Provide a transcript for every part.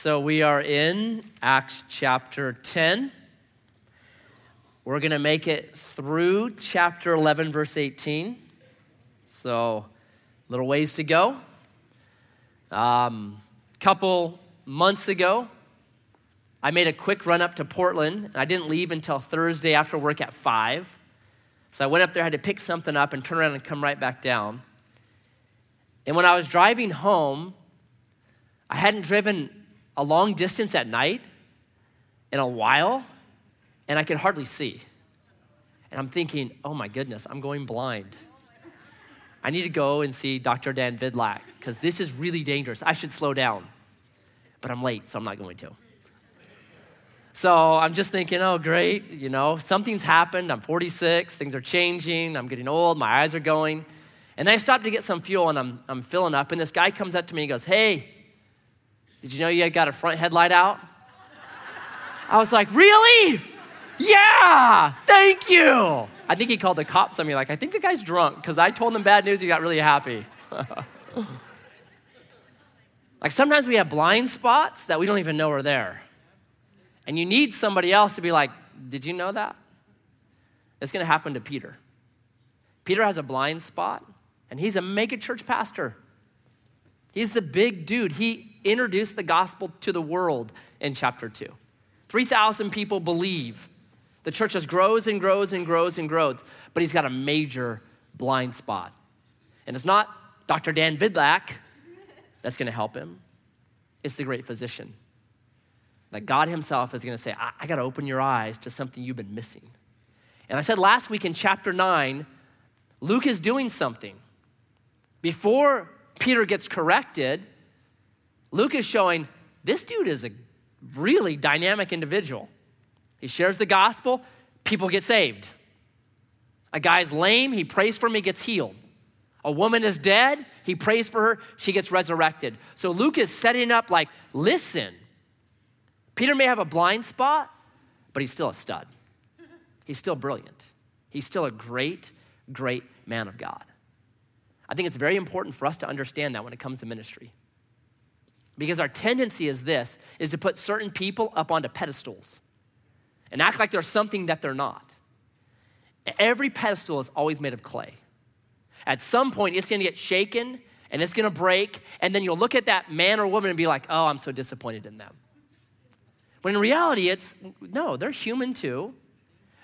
So we are in Acts chapter 10. We're going to make it through chapter 11, verse 18. So, little ways to go. A um, couple months ago, I made a quick run up to Portland. and I didn't leave until Thursday after work at 5. So I went up there, had to pick something up, and turn around and come right back down. And when I was driving home, I hadn't driven a long distance at night in a while, and I could hardly see. And I'm thinking, oh my goodness, I'm going blind. I need to go and see Dr. Dan Vidlak because this is really dangerous. I should slow down. But I'm late, so I'm not going to. So I'm just thinking, oh, great, you know, something's happened. I'm 46, things are changing, I'm getting old, my eyes are going. And then I stop to get some fuel and I'm, I'm filling up, and this guy comes up to me and goes, hey, did you know you got a front headlight out? I was like, Really? Yeah, thank you. I think he called the cops on me, like, I think the guy's drunk because I told him bad news. He got really happy. like sometimes we have blind spots that we don't even know are there. And you need somebody else to be like, Did you know that? It's going to happen to Peter. Peter has a blind spot, and he's a mega church pastor. He's the big dude. He introduced the gospel to the world in chapter 2. 3,000 people believe. The church just grows and grows and grows and grows, but he's got a major blind spot. And it's not Dr. Dan Vidlak that's going to help him, it's the great physician. That God Himself is going to say, I, I got to open your eyes to something you've been missing. And I said last week in chapter 9, Luke is doing something. Before Peter gets corrected, Luke is showing this dude is a really dynamic individual. He shares the gospel, people get saved. A guy's lame, he prays for he gets healed. A woman is dead, he prays for her, she gets resurrected. So Luke is setting up like, listen, Peter may have a blind spot, but he's still a stud. He's still brilliant. He's still a great, great man of God. I think it's very important for us to understand that when it comes to ministry. Because our tendency is this is to put certain people up onto pedestals and act like they're something that they're not. Every pedestal is always made of clay. At some point, it's gonna get shaken and it's gonna break, and then you'll look at that man or woman and be like, oh, I'm so disappointed in them. When in reality, it's no, they're human too.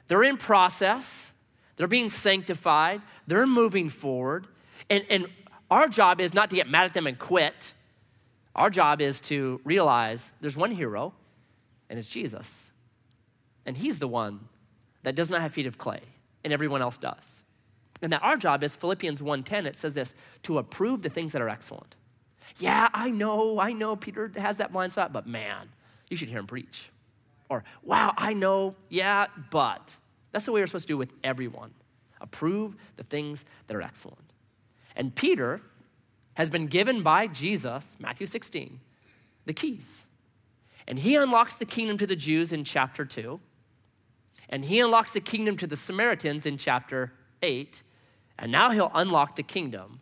They're in process, they're being sanctified, they're moving forward. And, and our job is not to get mad at them and quit. Our job is to realize there's one hero, and it's Jesus. And he's the one that does not have feet of clay, and everyone else does. And that our job is Philippians 1:10, it says this, to approve the things that are excellent. Yeah, I know, I know Peter has that blind spot, but man, you should hear him preach. Or, wow, I know, yeah, but. That's the way we're supposed to do with everyone. Approve the things that are excellent. And Peter has been given by Jesus, Matthew 16, the keys. And he unlocks the kingdom to the Jews in chapter 2. And he unlocks the kingdom to the Samaritans in chapter 8. And now he'll unlock the kingdom,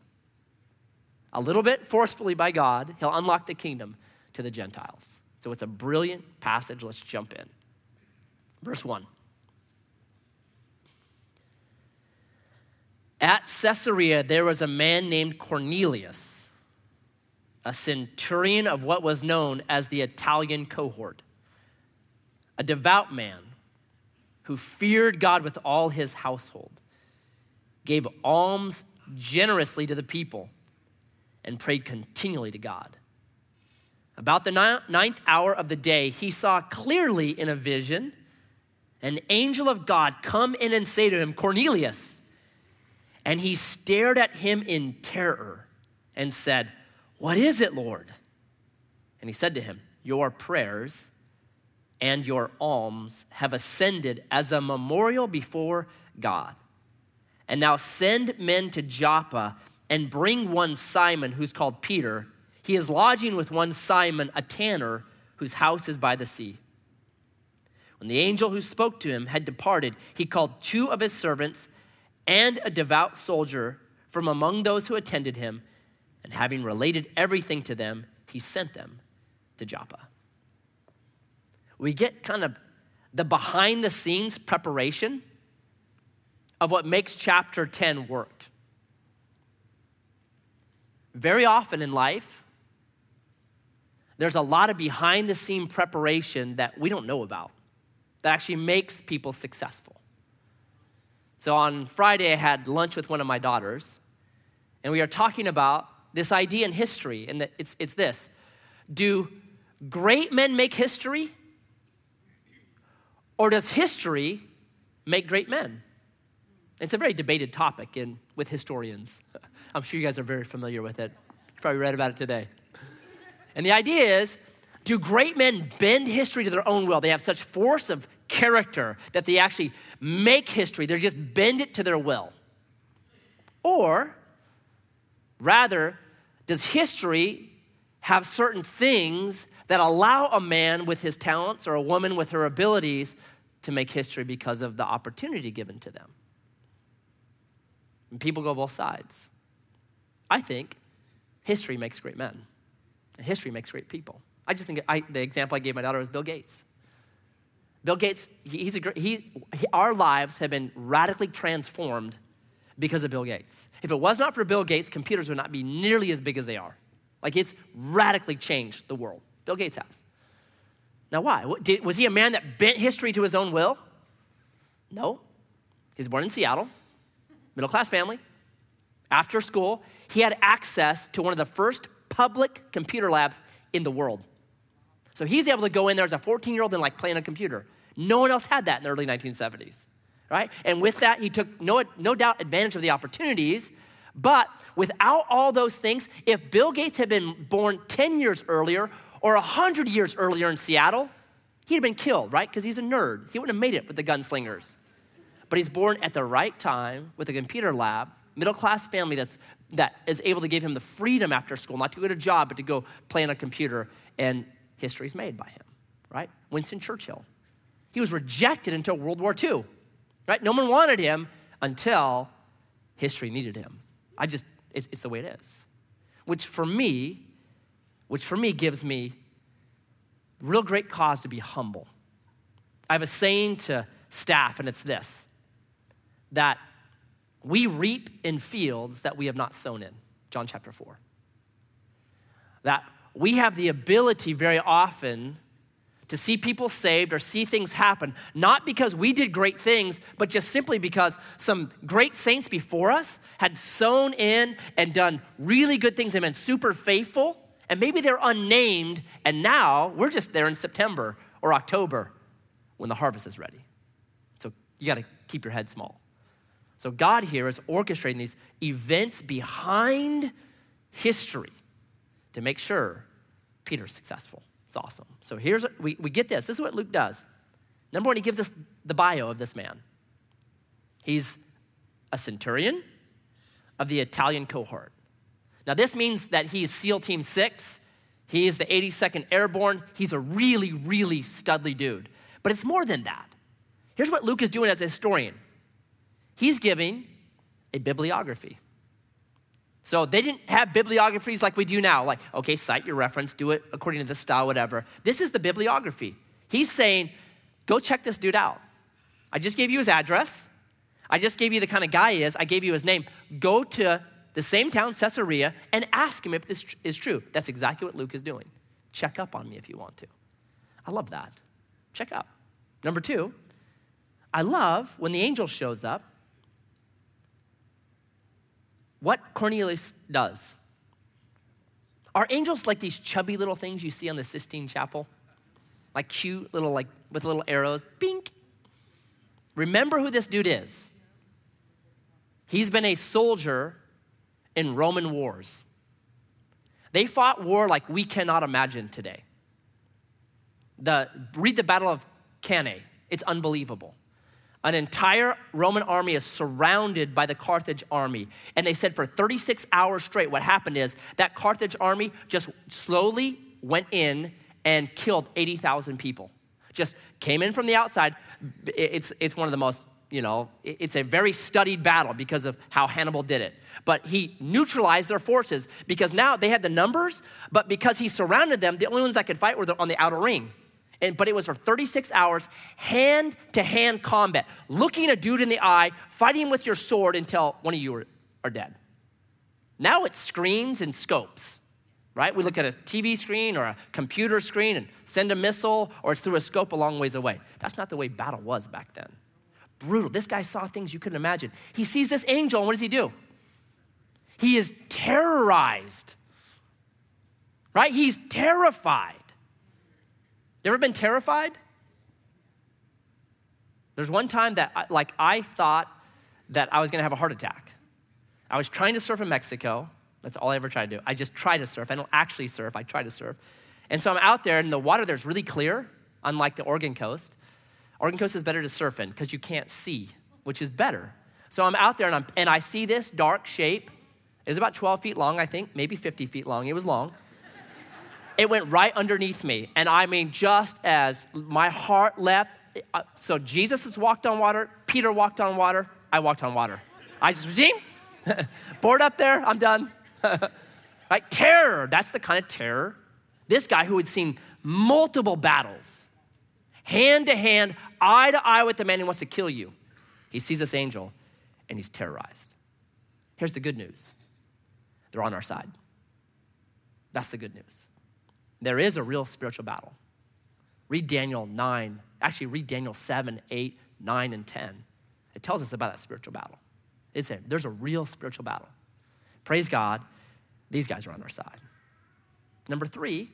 a little bit forcefully by God, he'll unlock the kingdom to the Gentiles. So it's a brilliant passage. Let's jump in. Verse 1. At Caesarea, there was a man named Cornelius, a centurion of what was known as the Italian cohort, a devout man who feared God with all his household, gave alms generously to the people, and prayed continually to God. About the ninth hour of the day, he saw clearly in a vision an angel of God come in and say to him, Cornelius. And he stared at him in terror and said, What is it, Lord? And he said to him, Your prayers and your alms have ascended as a memorial before God. And now send men to Joppa and bring one Simon who's called Peter. He is lodging with one Simon, a tanner, whose house is by the sea. When the angel who spoke to him had departed, he called two of his servants and a devout soldier from among those who attended him, and having related everything to them, he sent them to Joppa. we get kind of the behind the scenes preparation of what makes chapter 10 work. Very often in life, there's a lot of behind the scene preparation that we don't know about that actually makes people successful. So on Friday, I had lunch with one of my daughters, and we are talking about this idea in history, and it's, it's this Do great men make history? Or does history make great men? It's a very debated topic in, with historians. I'm sure you guys are very familiar with it. You probably read about it today. And the idea is do great men bend history to their own will? They have such force of character that they actually make history, they just bend it to their will. Or, rather, does history have certain things that allow a man with his talents or a woman with her abilities to make history because of the opportunity given to them? And people go both sides. I think history makes great men, and history makes great people. I just think I, the example I gave my daughter was Bill Gates. Bill Gates, he's a, he, our lives have been radically transformed because of Bill Gates. If it was not for Bill Gates, computers would not be nearly as big as they are. Like it's radically changed the world. Bill Gates has. Now, why? Did, was he a man that bent history to his own will? No. He was born in Seattle, middle class family. After school, he had access to one of the first public computer labs in the world. So he's able to go in there as a 14 year old and like play on a computer. No one else had that in the early 1970s, right? And with that, he took no, no doubt advantage of the opportunities. But without all those things, if Bill Gates had been born 10 years earlier or 100 years earlier in Seattle, he'd have been killed, right? Because he's a nerd. He wouldn't have made it with the gunslingers. But he's born at the right time with a computer lab, middle class family that's, that is able to give him the freedom after school, not to go to a job, but to go play on a computer. And history's made by him, right? Winston Churchill. He was rejected until World War II, right? No one wanted him until history needed him. I just, it's, it's the way it is. Which for me, which for me gives me real great cause to be humble. I have a saying to staff, and it's this that we reap in fields that we have not sown in. John chapter 4. That we have the ability very often to see people saved or see things happen, not because we did great things, but just simply because some great saints before us had sown in and done really good things and been super faithful. And maybe they're unnamed, and now we're just there in September or October when the harvest is ready. So you got to keep your head small. So God here is orchestrating these events behind history to make sure Peter's successful. It's awesome. So here's, we, we get this. This is what Luke does. Number one, he gives us the bio of this man. He's a centurion of the Italian cohort. Now, this means that he's SEAL Team 6. He's the 82nd Airborne. He's a really, really studly dude. But it's more than that. Here's what Luke is doing as a historian he's giving a bibliography. So they didn't have bibliographies like we do now, like, okay, cite your reference, do it according to the style, whatever. This is the bibliography. He's saying, go check this dude out. I just gave you his address. I just gave you the kind of guy he is. I gave you his name. Go to the same town, Caesarea, and ask him if this is true. That's exactly what Luke is doing. Check up on me if you want to. I love that. Check up. Number two, I love when the angel shows up what Cornelius does. Are angels like these chubby little things you see on the Sistine Chapel? Like cute little, like with little arrows, bink. Remember who this dude is. He's been a soldier in Roman wars. They fought war like we cannot imagine today. The, read the Battle of Cannae, it's unbelievable an entire Roman army is surrounded by the Carthage army. And they said for 36 hours straight, what happened is that Carthage army just slowly went in and killed 80,000 people. Just came in from the outside. It's, it's one of the most, you know, it's a very studied battle because of how Hannibal did it. But he neutralized their forces because now they had the numbers, but because he surrounded them, the only ones that could fight were on the outer ring. And, but it was for 36 hours, hand to hand combat, looking a dude in the eye, fighting with your sword until one of you are, are dead. Now it's screens and scopes, right? We look at a TV screen or a computer screen and send a missile, or it's through a scope a long ways away. That's not the way battle was back then. Brutal. This guy saw things you couldn't imagine. He sees this angel, and what does he do? He is terrorized, right? He's terrified. You ever been terrified? There's one time that, I, like, I thought that I was gonna have a heart attack. I was trying to surf in Mexico. That's all I ever tried to do. I just try to surf. I don't actually surf, I try to surf. And so I'm out there, and the water there's really clear, unlike the Oregon coast. Oregon coast is better to surf in because you can't see, which is better. So I'm out there, and, I'm, and I see this dark shape. It was about 12 feet long, I think, maybe 50 feet long. It was long. It went right underneath me. And I mean, just as my heart leapt, uh, so Jesus has walked on water, Peter walked on water, I walked on water. I just, zing, board up there, I'm done. right? Terror, that's the kind of terror. This guy who had seen multiple battles, hand to hand, eye to eye with the man who wants to kill you. He sees this angel and he's terrorized. Here's the good news they're on our side. That's the good news. There is a real spiritual battle. Read Daniel 9, actually, read Daniel 7, 8, 9, and 10. It tells us about that spiritual battle. It's a, there's a real spiritual battle. Praise God, these guys are on our side. Number three,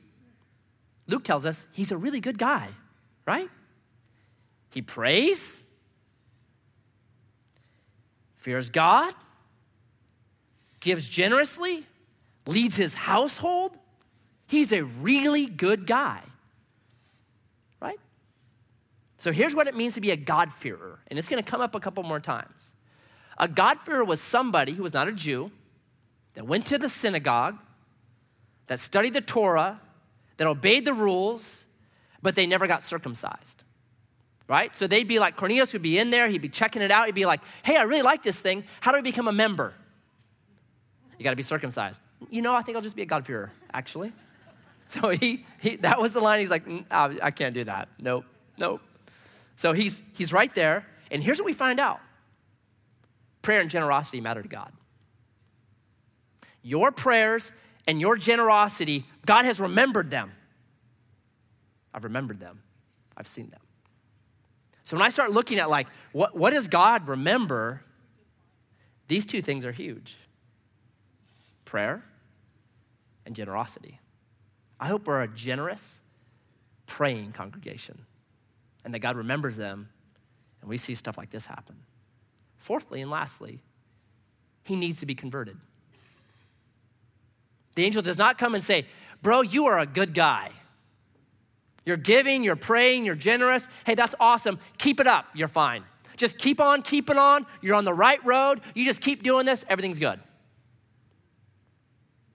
Luke tells us he's a really good guy, right? He prays, fears God, gives generously, leads his household. He's a really good guy, right? So here's what it means to be a God-fearer, and it's gonna come up a couple more times. A God-fearer was somebody who was not a Jew, that went to the synagogue, that studied the Torah, that obeyed the rules, but they never got circumcised. Right? So they'd be like, Cornelius would be in there, he'd be checking it out, he'd be like, hey, I really like this thing. How do I become a member? You gotta be circumcised. You know, I think I'll just be a God-fearer, actually. So he, he that was the line. He's like, mm, I can't do that. Nope, nope. So he's he's right there, and here's what we find out: prayer and generosity matter to God. Your prayers and your generosity, God has remembered them. I've remembered them, I've seen them. So when I start looking at like, what, what does God remember? These two things are huge prayer and generosity. I hope we're a generous, praying congregation and that God remembers them and we see stuff like this happen. Fourthly and lastly, he needs to be converted. The angel does not come and say, Bro, you are a good guy. You're giving, you're praying, you're generous. Hey, that's awesome. Keep it up. You're fine. Just keep on keeping on. You're on the right road. You just keep doing this. Everything's good.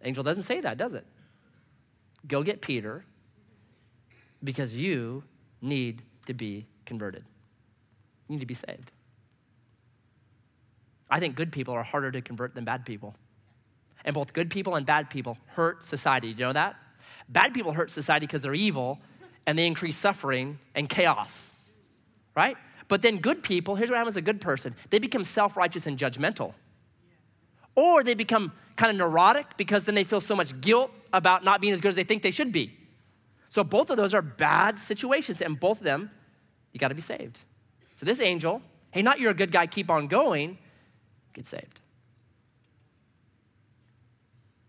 Angel doesn't say that, does it? Go get Peter because you need to be converted. You need to be saved. I think good people are harder to convert than bad people. And both good people and bad people hurt society. Do you know that? Bad people hurt society because they're evil and they increase suffering and chaos, right? But then good people, here's what happens to a good person they become self righteous and judgmental. Or they become kind of neurotic because then they feel so much guilt about not being as good as they think they should be. So both of those are bad situations, and both of them, you got to be saved. So this angel, hey, not you're a good guy, keep on going, get saved.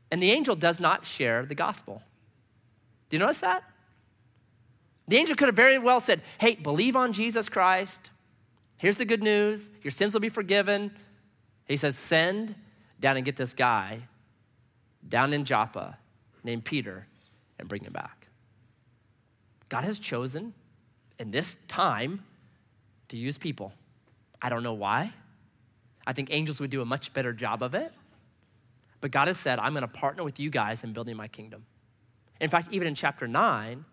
And the angel does not share the gospel. Do you notice that? The angel could have very well said, Hey, believe on Jesus Christ. Here's the good news your sins will be forgiven. He says, Send down and get this guy down in Joppa named Peter and bring him back. God has chosen in this time to use people. I don't know why. I think angels would do a much better job of it. But God has said, I'm going to partner with you guys in building my kingdom. In fact, even in chapter 9,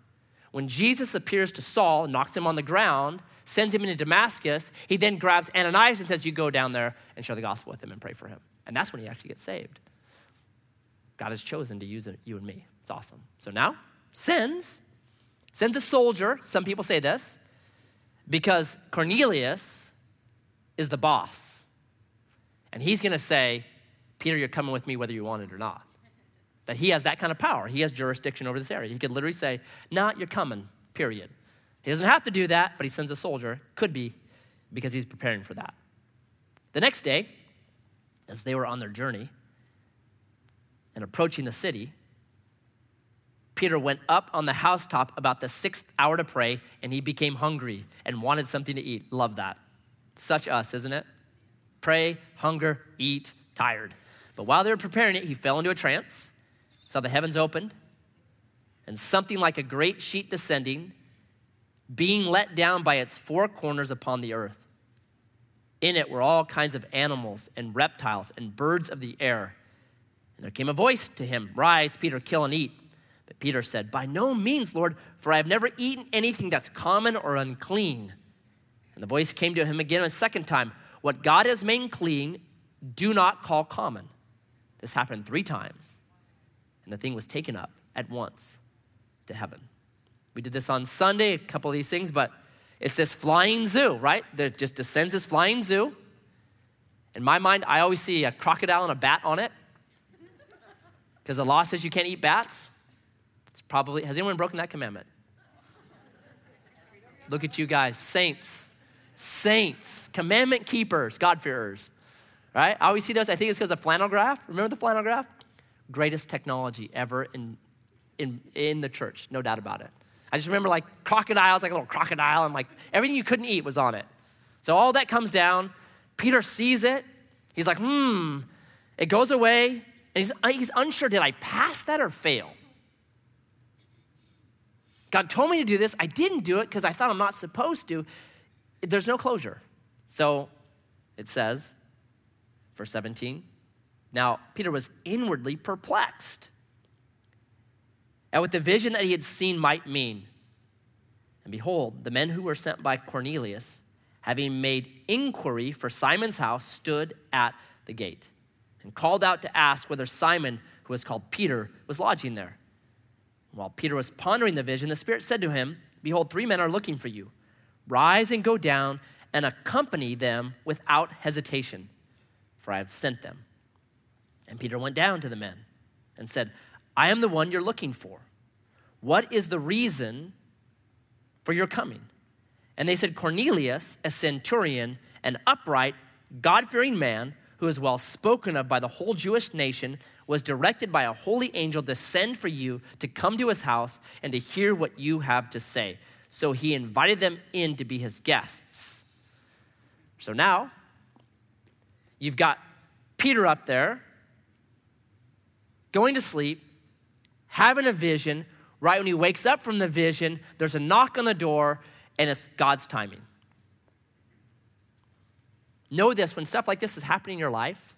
when Jesus appears to Saul, knocks him on the ground, sends him into Damascus, he then grabs Ananias and says, You go down there and share the gospel with him and pray for him. And that's when he actually gets saved. God has chosen to use you and me. It's awesome. So now, sins, Sends a soldier, some people say this, because Cornelius is the boss. And he's gonna say, Peter, you're coming with me whether you want it or not. That he has that kind of power. He has jurisdiction over this area. He could literally say, Nah, you're coming, period. He doesn't have to do that, but he sends a soldier. Could be because he's preparing for that. The next day, as they were on their journey and approaching the city, Peter went up on the housetop about the sixth hour to pray, and he became hungry and wanted something to eat. Love that. Such us, isn't it? Pray, hunger, eat, tired. But while they were preparing it, he fell into a trance, saw the heavens opened, and something like a great sheet descending, being let down by its four corners upon the earth. In it were all kinds of animals and reptiles and birds of the air. And there came a voice to him Rise, Peter, kill and eat. But Peter said, By no means, Lord, for I have never eaten anything that's common or unclean. And the voice came to him again a second time What God has made clean, do not call common. This happened three times. And the thing was taken up at once to heaven. We did this on Sunday, a couple of these things, but it's this flying zoo, right? That just descends this flying zoo. In my mind, I always see a crocodile and a bat on it. Because the law says you can't eat bats. It's probably, has anyone broken that commandment? Look at you guys, saints, saints, commandment keepers, God-fearers, right? I always see those. I think it's because of flannel graph. Remember the flannel graph? Greatest technology ever in, in, in the church, no doubt about it. I just remember like crocodiles, like a little crocodile, and like everything you couldn't eat was on it. So all that comes down. Peter sees it. He's like, hmm. It goes away, and he's, he's unsure did I pass that or fail? God told me to do this. I didn't do it because I thought I'm not supposed to. There's no closure. So it says, verse 17, now Peter was inwardly perplexed at what the vision that he had seen might mean. And behold, the men who were sent by Cornelius, having made inquiry for Simon's house, stood at the gate and called out to ask whether Simon, who was called Peter, was lodging there. While Peter was pondering the vision, the Spirit said to him, Behold, three men are looking for you. Rise and go down and accompany them without hesitation, for I have sent them. And Peter went down to the men and said, I am the one you're looking for. What is the reason for your coming? And they said, Cornelius, a centurion, an upright, God fearing man, who is well spoken of by the whole Jewish nation, was directed by a holy angel to send for you to come to his house and to hear what you have to say. So he invited them in to be his guests. So now, you've got Peter up there going to sleep, having a vision. Right when he wakes up from the vision, there's a knock on the door, and it's God's timing. Know this when stuff like this is happening in your life,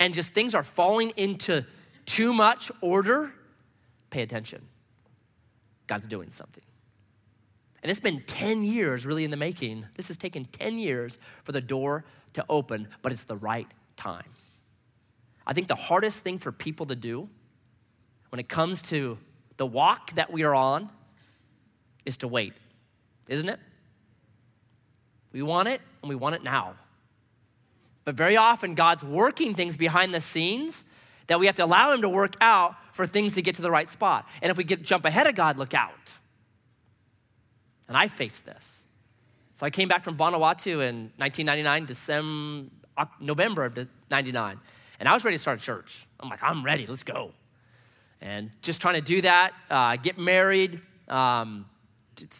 and just things are falling into too much order, pay attention. God's doing something. And it's been 10 years really in the making. This has taken 10 years for the door to open, but it's the right time. I think the hardest thing for people to do when it comes to the walk that we are on is to wait, isn't it? We want it and we want it now. But very often, God's working things behind the scenes that we have to allow Him to work out for things to get to the right spot. And if we get jump ahead of God, look out. And I faced this. So I came back from Vanuatu in 1999, December, November of 99. And I was ready to start church. I'm like, I'm ready, let's go. And just trying to do that, uh, get married, um,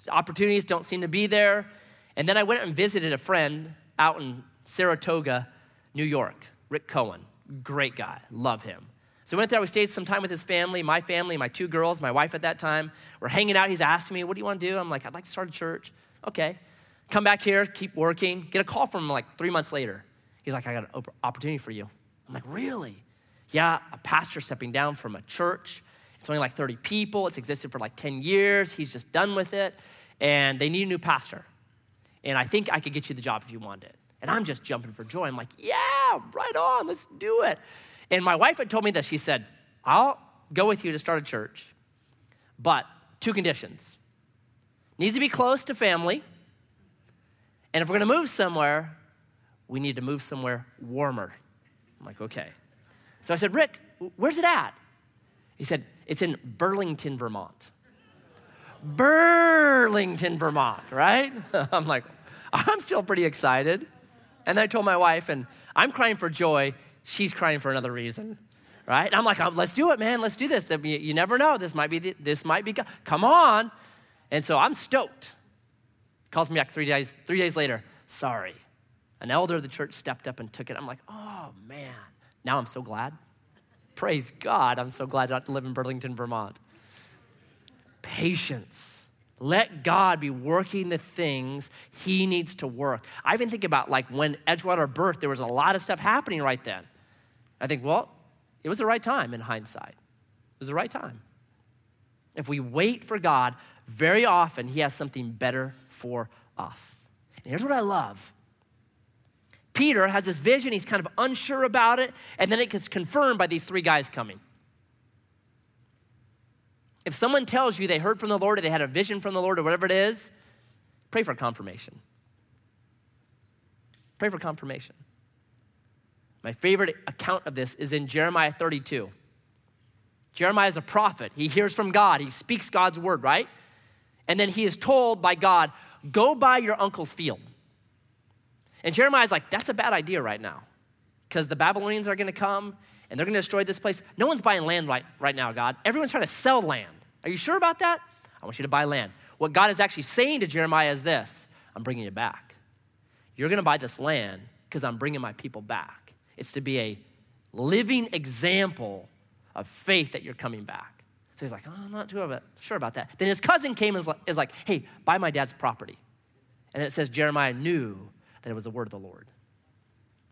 opportunities don't seem to be there. And then I went and visited a friend out in Saratoga, New York. Rick Cohen, great guy, love him. So we went there, we stayed some time with his family, my family, my two girls, my wife at that time. We're hanging out. He's asking me, What do you want to do? I'm like, I'd like to start a church. Okay. Come back here, keep working. Get a call from him like three months later. He's like, I got an opportunity for you. I'm like, Really? Yeah, a pastor stepping down from a church. It's only like 30 people. It's existed for like 10 years. He's just done with it. And they need a new pastor. And I think I could get you the job if you want it. And I'm just jumping for joy. I'm like, yeah, right on, let's do it. And my wife had told me this. She said, I'll go with you to start a church, but two conditions needs to be close to family, and if we're gonna move somewhere, we need to move somewhere warmer. I'm like, okay. So I said, Rick, where's it at? He said, it's in Burlington, Vermont. Burlington, Vermont, right? I'm like, I'm still pretty excited. And then I told my wife, and I'm crying for joy. She's crying for another reason, right? And I'm like, oh, let's do it, man. Let's do this. You never know. This might be. The, this might be. Come on. And so I'm stoked. Calls me back three days. Three days later. Sorry. An elder of the church stepped up and took it. I'm like, oh man. Now I'm so glad. Praise God. I'm so glad not to live in Burlington, Vermont. Patience. Let God be working the things He needs to work. I even think about like when Edgewater birthed, there was a lot of stuff happening right then. I think, well, it was the right time in hindsight. It was the right time. If we wait for God, very often He has something better for us. And here's what I love Peter has this vision, he's kind of unsure about it, and then it gets confirmed by these three guys coming. If someone tells you they heard from the Lord or they had a vision from the Lord or whatever it is, pray for confirmation. Pray for confirmation. My favorite account of this is in Jeremiah 32. Jeremiah is a prophet. He hears from God, he speaks God's word, right? And then he is told by God, go buy your uncle's field. And Jeremiah's like, that's a bad idea right now because the Babylonians are going to come and they're going to destroy this place. No one's buying land right, right now, God. Everyone's trying to sell land. Are you sure about that? I want you to buy land. What God is actually saying to Jeremiah is this I'm bringing you back. You're going to buy this land because I'm bringing my people back. It's to be a living example of faith that you're coming back. So he's like, oh, I'm not too sure about that. Then his cousin came and is like, is like, hey, buy my dad's property. And it says Jeremiah knew that it was the word of the Lord.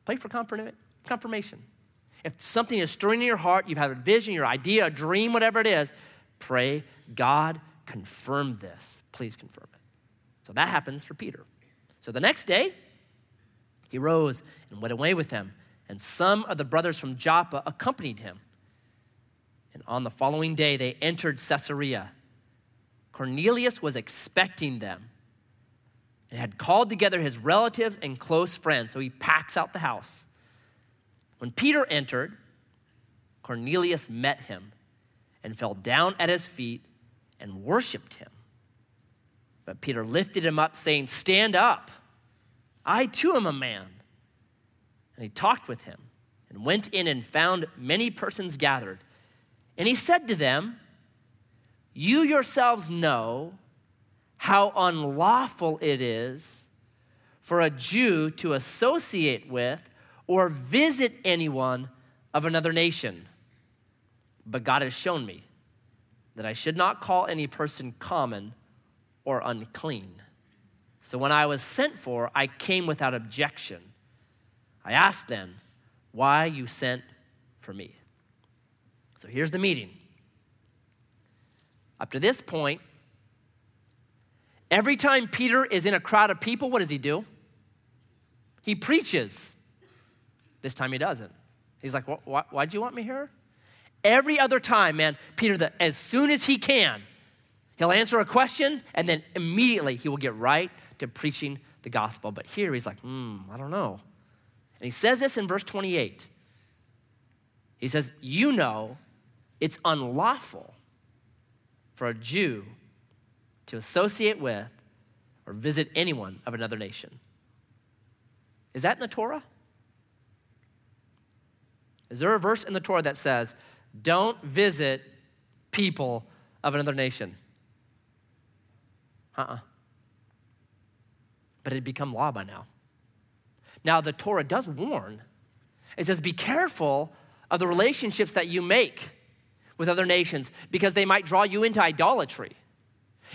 Pray for confirmation. If something is stirring in your heart, you've had a vision, your idea, a dream, whatever it is, pray, God, confirm this. Please confirm it. So that happens for Peter. So the next day, he rose and went away with him, and some of the brothers from Joppa accompanied him. And on the following day, they entered Caesarea. Cornelius was expecting them and had called together his relatives and close friends. So he packs out the house. When Peter entered, Cornelius met him and fell down at his feet and worshiped him. But Peter lifted him up, saying, Stand up. I too am a man. And he talked with him and went in and found many persons gathered. And he said to them, You yourselves know how unlawful it is for a Jew to associate with or visit anyone of another nation. But God has shown me that I should not call any person common or unclean. So when I was sent for, I came without objection. I asked then, Why you sent for me? So here's the meeting. Up to this point, every time Peter is in a crowd of people, what does he do? He preaches. This time he doesn't. He's like, Why'd you want me here? Every other time, man, Peter, the, as soon as he can, he'll answer a question and then immediately he will get right to preaching the gospel. But here he's like, hmm, I don't know. And he says this in verse 28. He says, You know, it's unlawful for a Jew to associate with or visit anyone of another nation. Is that in the Torah? Is there a verse in the Torah that says, don't visit people of another nation? Uh uh-uh. uh But it had become law by now. Now, the Torah does warn. It says, be careful of the relationships that you make with other nations because they might draw you into idolatry.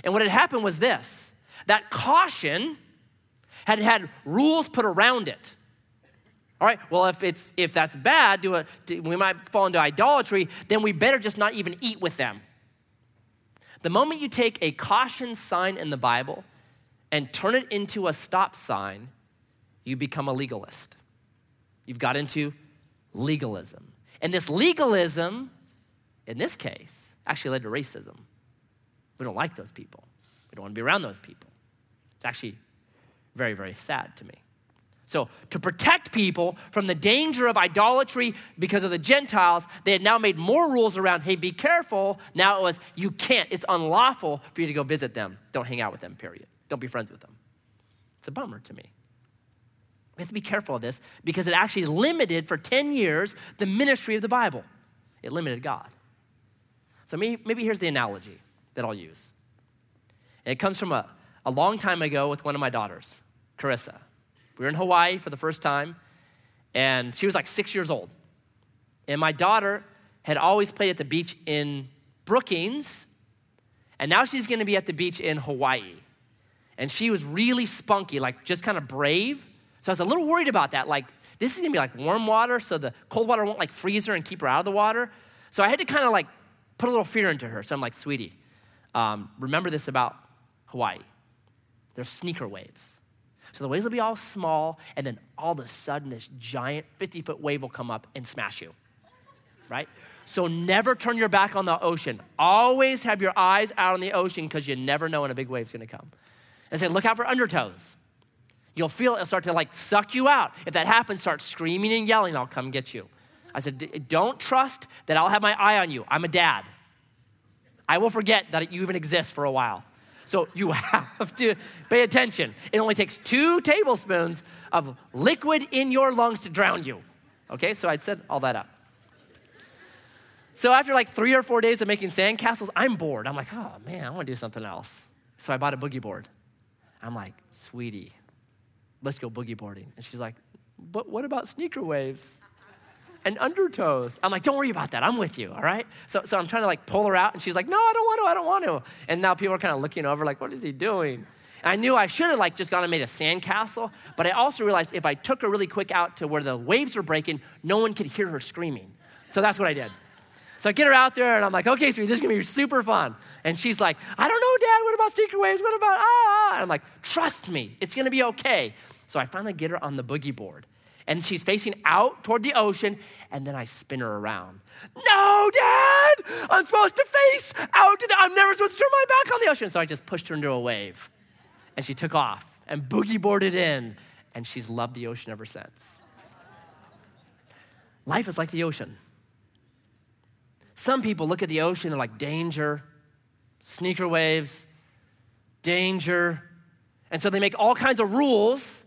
And what had happened was this that caution had had rules put around it. All right, well, if, it's, if that's bad, do a, we might fall into idolatry, then we better just not even eat with them. The moment you take a caution sign in the Bible and turn it into a stop sign, you become a legalist. You've got into legalism. And this legalism, in this case, actually led to racism. We don't like those people. We don't want to be around those people. It's actually very, very sad to me. So, to protect people from the danger of idolatry because of the Gentiles, they had now made more rules around hey, be careful. Now it was, you can't, it's unlawful for you to go visit them. Don't hang out with them, period. Don't be friends with them. It's a bummer to me. We have to be careful of this because it actually limited for 10 years the ministry of the Bible. It limited God. So maybe, maybe here's the analogy that I'll use. And it comes from a, a long time ago with one of my daughters, Carissa. We were in Hawaii for the first time, and she was like six years old. And my daughter had always played at the beach in Brookings, and now she's gonna be at the beach in Hawaii. And she was really spunky, like just kind of brave. So I was a little worried about that. Like, this is gonna be like warm water, so the cold water won't like freeze her and keep her out of the water. So I had to kind of like put a little fear into her. So I'm like, sweetie, um, remember this about Hawaii. There's sneaker waves. So the waves will be all small, and then all of a sudden, this giant 50 foot wave will come up and smash you, right? So never turn your back on the ocean. Always have your eyes out on the ocean because you never know when a big wave's gonna come. And say, look out for undertows. You'll feel it'll start to like suck you out. If that happens, start screaming and yelling, I'll come get you. I said, don't trust that I'll have my eye on you. I'm a dad. I will forget that you even exist for a while. So you have to pay attention. It only takes two tablespoons of liquid in your lungs to drown you. Okay, so I'd set all that up. So after like three or four days of making sandcastles, I'm bored. I'm like, oh man, I want to do something else. So I bought a boogie board. I'm like, sweetie, let's go boogie boarding. And she's like, but what about sneaker waves? And undertows. I'm like, don't worry about that. I'm with you, all right? So, so I'm trying to like pull her out, and she's like, no, I don't want to, I don't want to. And now people are kind of looking over, like, what is he doing? And I knew I should have like just gone and made a sandcastle, but I also realized if I took her really quick out to where the waves were breaking, no one could hear her screaming. So that's what I did. So I get her out there, and I'm like, okay, sweetie, this is gonna be super fun. And she's like, I don't know, Dad, what about secret waves? What about ah? And I'm like, trust me, it's gonna be okay. So I finally get her on the boogie board and she's facing out toward the ocean, and then I spin her around. No, Dad! I'm supposed to face out to the, I'm never supposed to turn my back on the ocean. So I just pushed her into a wave, and she took off and boogie boarded in, and she's loved the ocean ever since. Life is like the ocean. Some people look at the ocean and they're like danger, sneaker waves, danger. And so they make all kinds of rules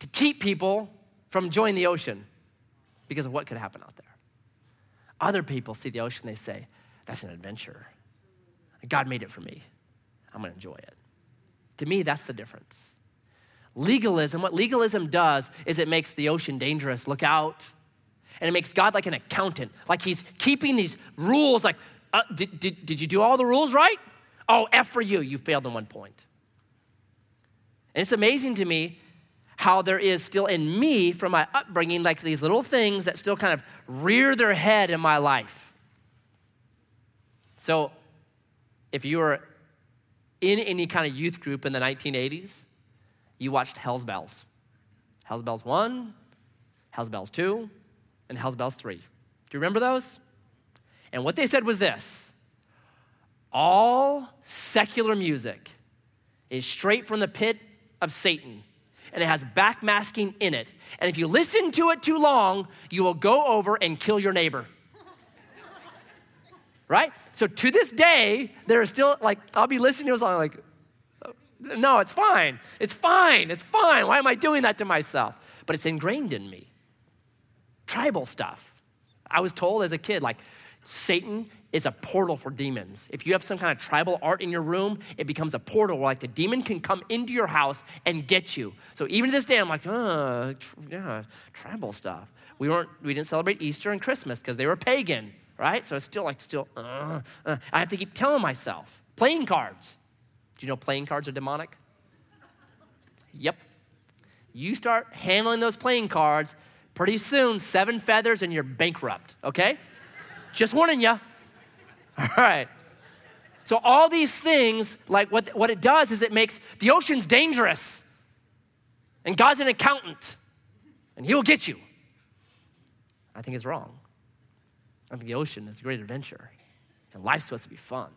to keep people from joining the ocean because of what could happen out there. Other people see the ocean, they say, that's an adventure. God made it for me. I'm gonna enjoy it. To me, that's the difference. Legalism, what legalism does is it makes the ocean dangerous. Look out. And it makes God like an accountant, like he's keeping these rules, like, uh, did, did, did you do all the rules right? Oh, F for you, you failed in one point. And it's amazing to me how there is still in me from my upbringing, like these little things that still kind of rear their head in my life. So, if you were in any kind of youth group in the 1980s, you watched Hell's Bells. Hell's Bells 1, Hell's Bells 2, and Hell's Bells 3. Do you remember those? And what they said was this all secular music is straight from the pit of Satan and it has backmasking in it. And if you listen to it too long, you will go over and kill your neighbor. right? So to this day, there is still like, I'll be listening to a song like, uh, no, it's fine. It's fine. It's fine. Why am I doing that to myself? But it's ingrained in me. Tribal stuff. I was told as a kid, like, Satan is a portal for demons. If you have some kind of tribal art in your room, it becomes a portal where like the demon can come into your house and get you. So even to this day, I'm like, uh, tr- yeah, tribal stuff. We weren't, we didn't celebrate Easter and Christmas because they were pagan, right? So it's still like, still, uh, uh. I have to keep telling myself. Playing cards. Do you know playing cards are demonic? Yep. You start handling those playing cards, pretty soon, seven feathers and you're bankrupt, okay? Just warning you. All right. So, all these things, like what, what it does is it makes the oceans dangerous. And God's an accountant, and He will get you. I think it's wrong. I think the ocean is a great adventure, and life's supposed to be fun.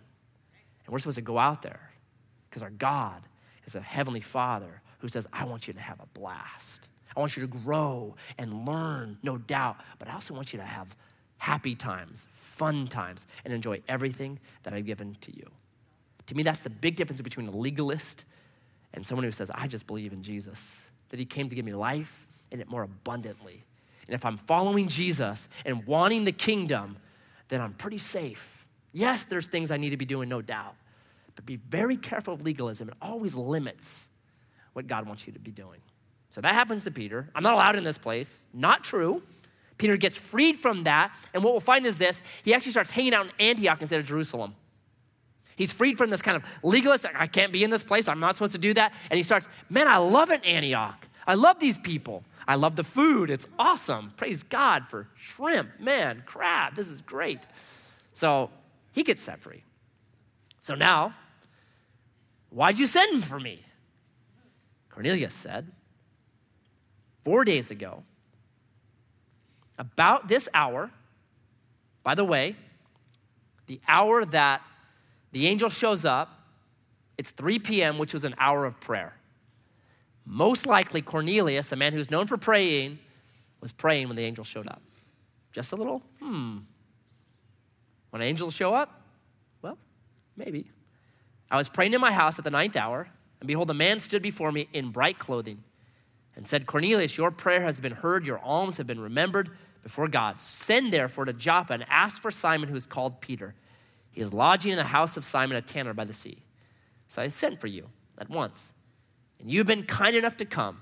And we're supposed to go out there because our God is a heavenly Father who says, I want you to have a blast. I want you to grow and learn, no doubt, but I also want you to have happy times, fun times, and enjoy everything that I've given to you. To me, that's the big difference between a legalist and someone who says, I just believe in Jesus, that he came to give me life and it more abundantly. And if I'm following Jesus and wanting the kingdom, then I'm pretty safe. Yes, there's things I need to be doing, no doubt. But be very careful of legalism. It always limits what God wants you to be doing. So that happens to Peter. I'm not allowed in this place. Not true. Peter gets freed from that. And what we'll find is this he actually starts hanging out in Antioch instead of Jerusalem. He's freed from this kind of legalist, I can't be in this place, I'm not supposed to do that. And he starts, man, I love it, Antioch. I love these people. I love the food. It's awesome. Praise God for shrimp, man, crab. This is great. So he gets set free. So now, why'd you send for me? Cornelius said, Four days ago, about this hour, by the way, the hour that the angel shows up, it's 3 p.m., which was an hour of prayer. Most likely, Cornelius, a man who's known for praying, was praying when the angel showed up. Just a little, hmm. When angels show up, well, maybe. I was praying in my house at the ninth hour, and behold, a man stood before me in bright clothing and said, Cornelius, your prayer has been heard, your alms have been remembered before God. Send therefore to Joppa and ask for Simon, who is called Peter. He is lodging in the house of Simon a tanner by the sea. So I sent for you at once, and you've been kind enough to come.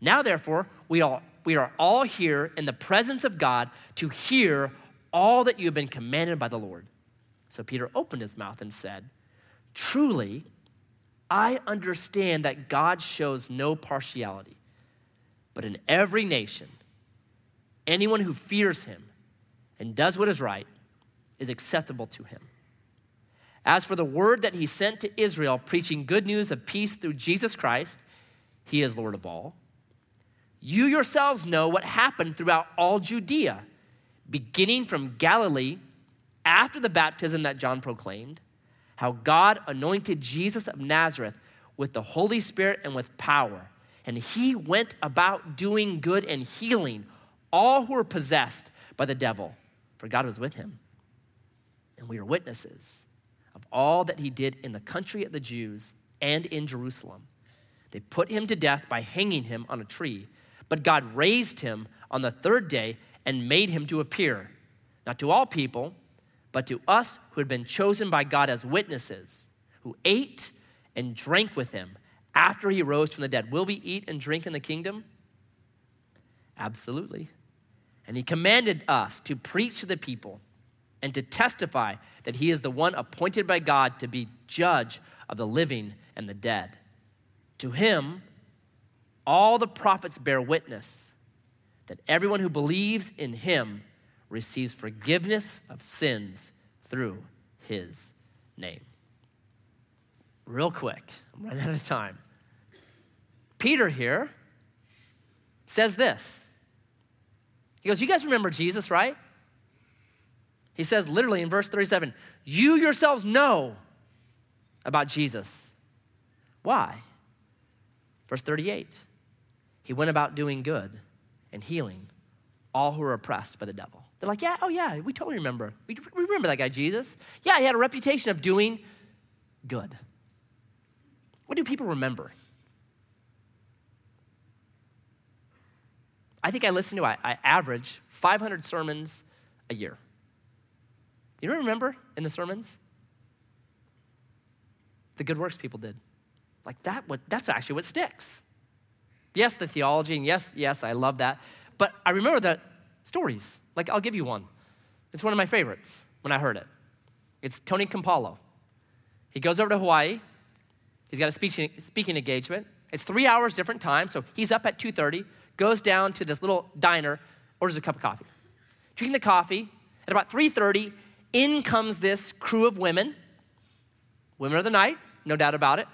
Now, therefore, we, all, we are all here in the presence of God to hear all that you have been commanded by the Lord. So Peter opened his mouth and said, Truly, I understand that God shows no partiality but in every nation, anyone who fears him and does what is right is acceptable to him. As for the word that he sent to Israel, preaching good news of peace through Jesus Christ, he is Lord of all. You yourselves know what happened throughout all Judea, beginning from Galilee after the baptism that John proclaimed, how God anointed Jesus of Nazareth with the Holy Spirit and with power and he went about doing good and healing all who were possessed by the devil, for God was with him. And we are witnesses of all that he did in the country of the Jews and in Jerusalem. They put him to death by hanging him on a tree, but God raised him on the third day and made him to appear, not to all people, but to us who had been chosen by God as witnesses, who ate and drank with him after he rose from the dead. Will we eat and drink in the kingdom? Absolutely. And he commanded us to preach to the people and to testify that he is the one appointed by God to be judge of the living and the dead. To him, all the prophets bear witness that everyone who believes in him receives forgiveness of sins through his name real quick. I'm running out of time. Peter here says this. He goes, You guys remember Jesus, right? He says literally in verse 37 You yourselves know about Jesus. Why? Verse 38 He went about doing good and healing all who were oppressed by the devil. They're like, Yeah, oh yeah, we totally remember. We remember that guy, Jesus. Yeah, he had a reputation of doing good. What do people remember? I think I listen to, I, I average 500 sermons a year. You remember in the sermons? The good works people did. Like that, what, that's actually what sticks. Yes, the theology, and yes, yes, I love that. But I remember the stories. Like, I'll give you one. It's one of my favorites when I heard it. It's Tony Campolo. He goes over to Hawaii He's got a speaking, speaking engagement. It's three hours different time, so he's up at 2.30, goes down to this little diner, orders a cup of coffee. Drinking the coffee, at about 3.30, in comes this crew of women, women of the night, no doubt about it.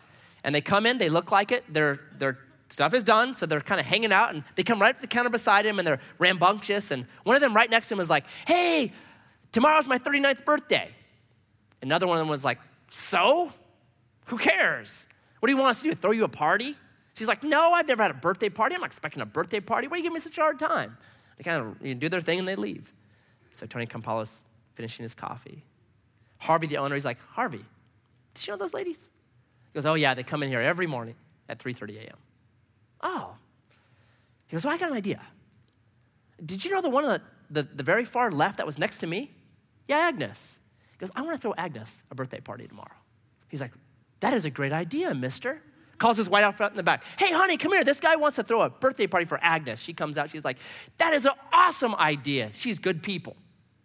And they come in, they look like it, their, their stuff is done, so they're kind of hanging out, and they come right up to the counter beside him, and they're rambunctious, and one of them right next to him is like, hey, tomorrow's my 39th birthday. Another one of them was like, So? Who cares? What do you want us to do? Throw you a party? She's like, No, I've never had a birthday party. I'm not expecting a birthday party. Why are you giving me such a hard time? They kind of you know, do their thing and they leave. So Tony Campolo's finishing his coffee. Harvey, the owner, he's like, Harvey, did you know those ladies? He goes, Oh, yeah, they come in here every morning at 3.30 a.m. Oh. He goes, Well, I got an idea. Did you know the one on the, the, the very far left that was next to me? Yeah, Agnes. He goes, I want to throw Agnes a birthday party tomorrow. He's like, That is a great idea, mister. Calls his wife out front in the back. Hey, honey, come here. This guy wants to throw a birthday party for Agnes. She comes out. She's like, That is an awesome idea. She's good people.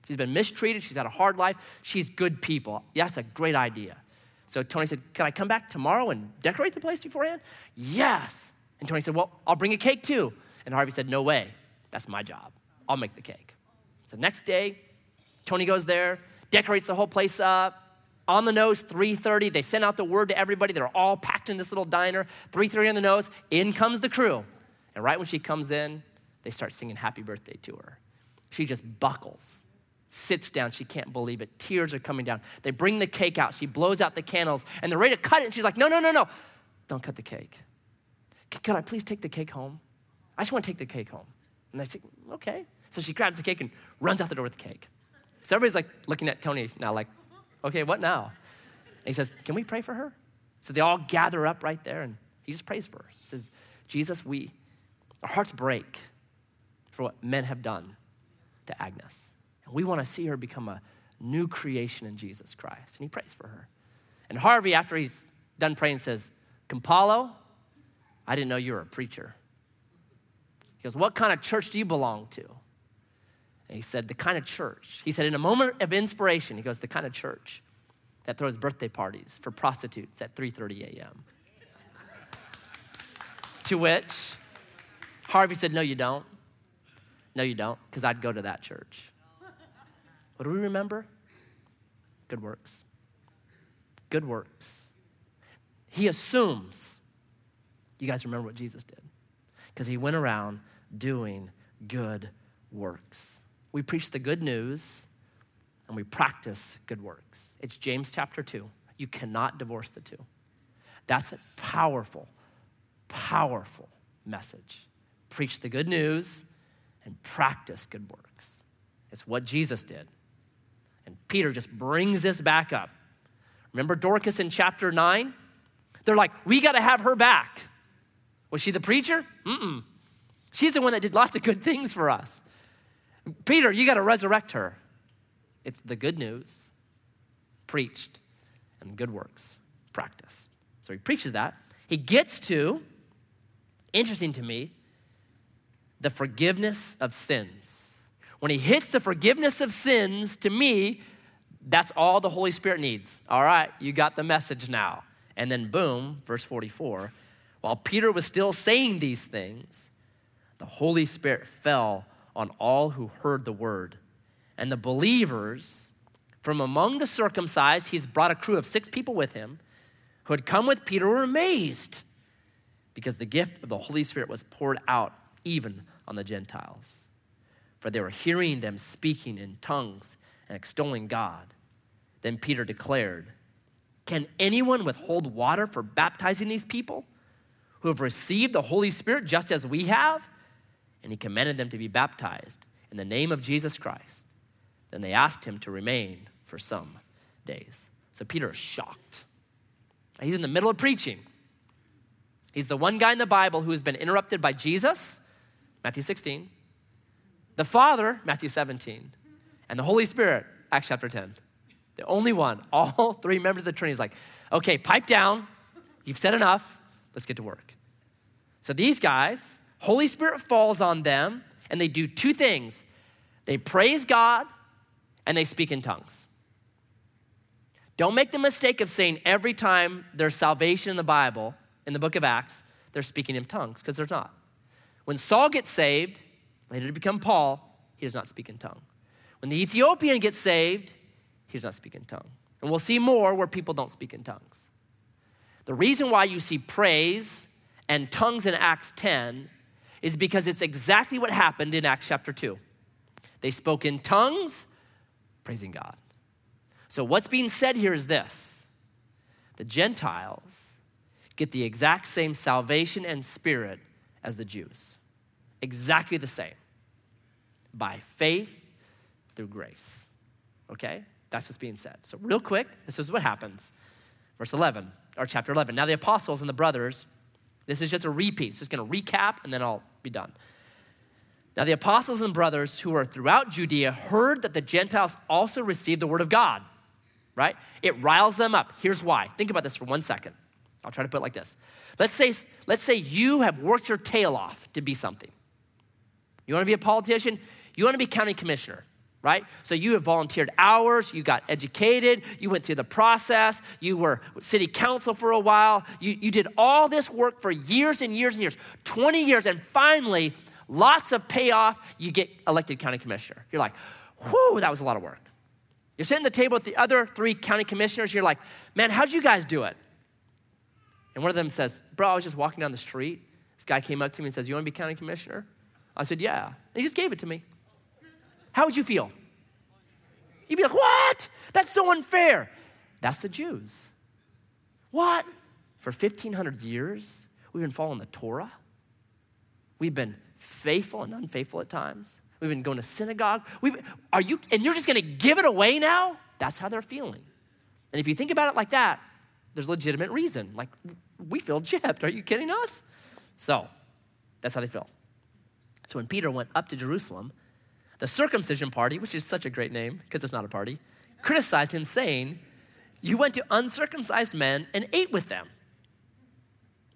She's been mistreated. She's had a hard life. She's good people. Yeah, that's a great idea. So Tony said, Can I come back tomorrow and decorate the place beforehand? Yes. And Tony said, Well, I'll bring a cake too. And Harvey said, No way. That's my job. I'll make the cake. So next day, Tony goes there, decorates the whole place up. On the nose, 3:30. They send out the word to everybody. They're all packed in this little diner. 3:30 on the nose. In comes the crew. And right when she comes in, they start singing happy birthday to her. She just buckles sits down. She can't believe it. Tears are coming down. They bring the cake out. She blows out the candles and they're ready to cut it. And she's like, No, no, no, no. Don't cut the cake. Could I please take the cake home? I just want to take the cake home. And they say, Okay. So she grabs the cake and runs out the door with the cake. So everybody's like looking at Tony now, like, Okay, what now? And he says, Can we pray for her? So they all gather up right there and he just prays for her. He says, Jesus, we, our hearts break for what men have done to Agnes. And we want to see her become a new creation in Jesus Christ. And he prays for her. And Harvey, after he's done praying, says, Campolo, I didn't know you were a preacher. He goes, What kind of church do you belong to? He said, The kind of church. He said, In a moment of inspiration, he goes, The kind of church that throws birthday parties for prostitutes at 3:30 a.m. to which Harvey said, No, you don't. No, you don't, because I'd go to that church. What do we remember? Good works. Good works. He assumes you guys remember what Jesus did because he went around doing good works. We preach the good news and we practice good works. It's James chapter 2. You cannot divorce the two. That's a powerful, powerful message. Preach the good news and practice good works. It's what Jesus did. And Peter just brings this back up. Remember Dorcas in chapter 9? They're like, we got to have her back. Was she the preacher? Mm-mm. She's the one that did lots of good things for us. Peter, you got to resurrect her. It's the good news preached and good works practiced. So he preaches that. He gets to, interesting to me, the forgiveness of sins. When he hits the forgiveness of sins, to me, that's all the Holy Spirit needs. All right, you got the message now. And then, boom, verse 44 while Peter was still saying these things, the Holy Spirit fell on all who heard the word. And the believers from among the circumcised, he's brought a crew of six people with him who had come with Peter were amazed because the gift of the Holy Spirit was poured out even on the Gentiles. For they were hearing them speaking in tongues and extolling God. Then Peter declared, Can anyone withhold water for baptizing these people who have received the Holy Spirit just as we have? And he commanded them to be baptized in the name of Jesus Christ. Then they asked him to remain for some days. So Peter is shocked. He's in the middle of preaching. He's the one guy in the Bible who has been interrupted by Jesus, Matthew 16, the Father, Matthew 17, and the Holy Spirit, Acts chapter 10. The only one, all three members of the Trinity is like, okay, pipe down. You've said enough. Let's get to work. So these guys, Holy Spirit falls on them, and they do two things they praise God and they speak in tongues. Don't make the mistake of saying every time there's salvation in the Bible, in the book of Acts, they're speaking in tongues, because there's not. When Saul gets saved, later to become Paul, he does not speak in tongue. When the Ethiopian gets saved, he does not speak in tongue. And we'll see more where people don't speak in tongues. The reason why you see praise and tongues in Acts 10 is because it's exactly what happened in Acts chapter 2. They spoke in tongues, praising God. So, what's being said here is this the Gentiles get the exact same salvation and spirit as the Jews. Exactly the same. By faith through grace. Okay? That's what's being said. So, real quick, this is what happens. Verse 11, or chapter 11. Now, the apostles and the brothers, this is just a repeat. It's just going to recap and then I'll be done. Now, the apostles and brothers who were throughout Judea heard that the Gentiles also received the word of God, right? It riles them up. Here's why. Think about this for one second. I'll try to put it like this. Let's say, let's say you have worked your tail off to be something. You want to be a politician? You want to be county commissioner, right? So you have volunteered hours, you got educated, you went through the process, you were city council for a while, you, you did all this work for years and years and years, 20 years, and finally, lots of payoff, you get elected county commissioner. You're like, whew, that was a lot of work. You're sitting at the table with the other three county commissioners, you're like, man, how'd you guys do it? And one of them says, bro, I was just walking down the street. This guy came up to me and says, you want to be county commissioner? I said, yeah. And he just gave it to me. How would you feel? You'd be like, what? That's so unfair. That's the Jews. What? For 1,500 years, we've been following the Torah. We've been faithful and unfaithful at times. We've been going to synagogue. We've, are you, and you're just going to give it away now? That's how they're feeling. And if you think about it like that, there's legitimate reason. Like, we feel gypped. Are you kidding us? So, that's how they feel. So, when Peter went up to Jerusalem, the circumcision party, which is such a great name because it's not a party, criticized him, saying, You went to uncircumcised men and ate with them.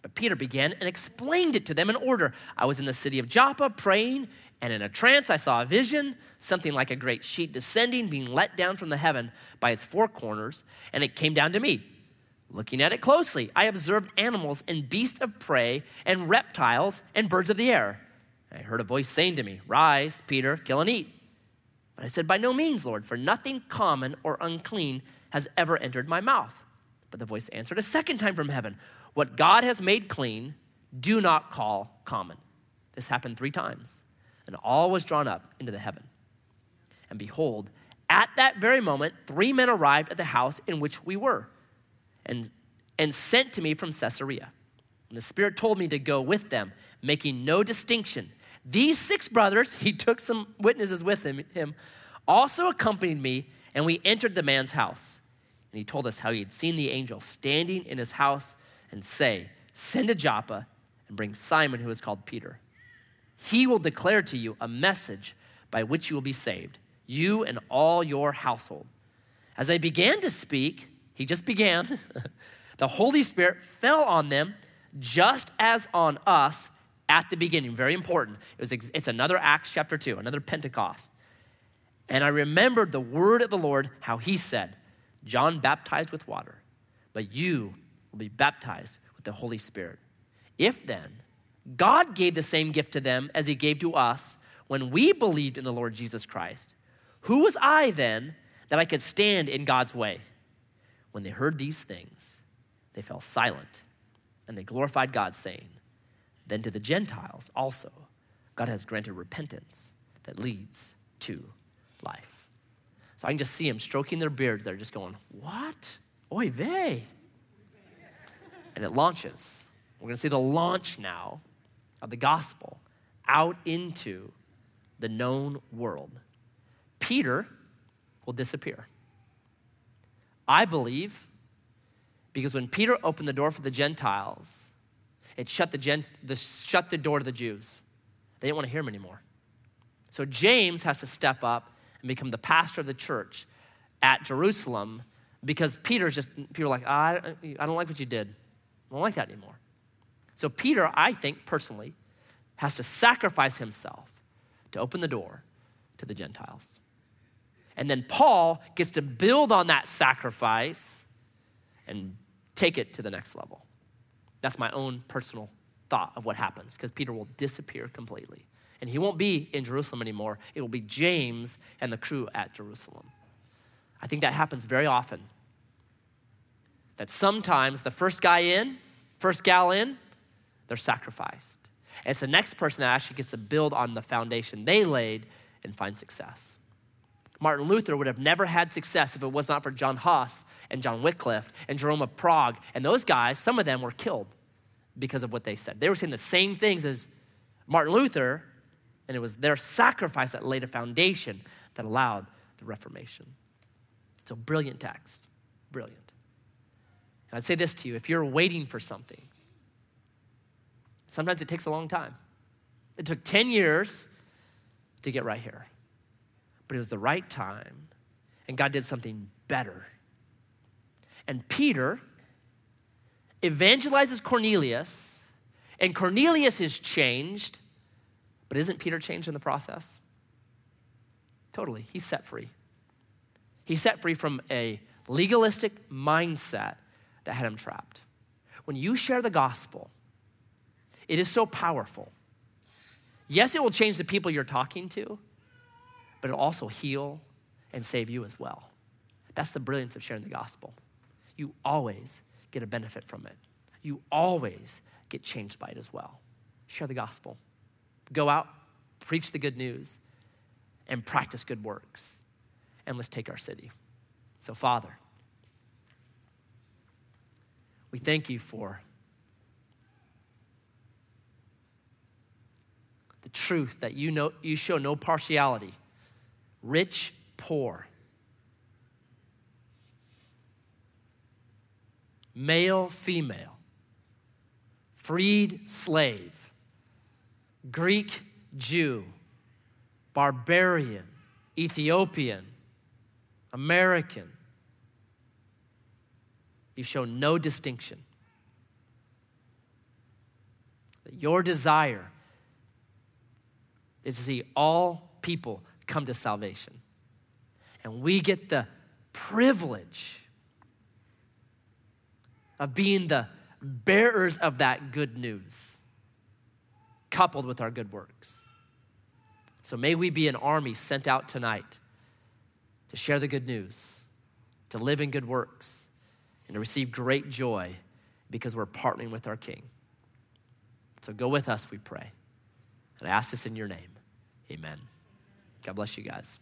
But Peter began and explained it to them in order. I was in the city of Joppa praying, and in a trance I saw a vision, something like a great sheet descending, being let down from the heaven by its four corners, and it came down to me. Looking at it closely, I observed animals and beasts of prey, and reptiles and birds of the air. I heard a voice saying to me, Rise, Peter, kill and eat. But I said, By no means, Lord, for nothing common or unclean has ever entered my mouth. But the voice answered a second time from heaven, what God has made clean, do not call common. This happened three times, and all was drawn up into the heaven. And behold, at that very moment, three men arrived at the house in which we were, and, and sent to me from Caesarea. And the Spirit told me to go with them, making no distinction. These six brothers, he took some witnesses with him, him also accompanied me, and we entered the man's house. And he told us how he had seen the angel standing in his house and say, Send to Joppa and bring Simon, who is called Peter. He will declare to you a message by which you will be saved, you and all your household. As I began to speak, he just began, the Holy Spirit fell on them just as on us at the beginning. Very important. It was, it's another Acts chapter 2, another Pentecost. And I remembered the word of the Lord, how he said, John baptized with water, but you will be baptized with the Holy Spirit. If then God gave the same gift to them as he gave to us when we believed in the Lord Jesus Christ, who was I then that I could stand in God's way? When they heard these things, they fell silent and they glorified God, saying, Then to the Gentiles also, God has granted repentance that leads to life. So I can just see them stroking their beards. They're just going, What? Oy vey and it launches. We're going to see the launch now of the gospel out into the known world. Peter will disappear. I believe because when Peter opened the door for the Gentiles, it shut the, gen- the, shut the door to the Jews. They didn't want to hear him anymore. So James has to step up and become the pastor of the church at Jerusalem because Peter's just, people are like, ah, I, I don't like what you did. I don't like that anymore. So Peter, I think personally, has to sacrifice himself to open the door to the Gentiles. And then Paul gets to build on that sacrifice and take it to the next level. That's my own personal thought of what happens because Peter will disappear completely. And he won't be in Jerusalem anymore. It will be James and the crew at Jerusalem. I think that happens very often that sometimes the first guy in, first gal in, they're sacrificed. And it's the next person that actually gets to build on the foundation they laid and find success. Martin Luther would have never had success if it was not for John Huss and John Wycliffe and Jerome of Prague. And those guys, some of them were killed because of what they said. They were saying the same things as Martin Luther, and it was their sacrifice that laid a foundation that allowed the Reformation. So, brilliant text. Brilliant. And I'd say this to you if you're waiting for something, sometimes it takes a long time. It took 10 years to get right here, but it was the right time, and God did something better. And Peter evangelizes Cornelius, and Cornelius is changed, but isn't Peter changed in the process? Totally. He's set free. He's set free from a legalistic mindset that had him trapped. When you share the gospel, it is so powerful. Yes, it will change the people you're talking to, but it'll also heal and save you as well. That's the brilliance of sharing the gospel. You always get a benefit from it, you always get changed by it as well. Share the gospel. Go out, preach the good news, and practice good works. And let's take our city. So, Father, we thank you for the truth that you know you show no partiality, rich, poor, male, female, freed, slave, Greek, Jew, barbarian, Ethiopian, American. You show no distinction. That your desire is to see all people come to salvation. And we get the privilege of being the bearers of that good news, coupled with our good works. So may we be an army sent out tonight to share the good news, to live in good works, and to receive great joy because we're partnering with our King. So go with us, we pray. And I ask this in your name. Amen. God bless you guys.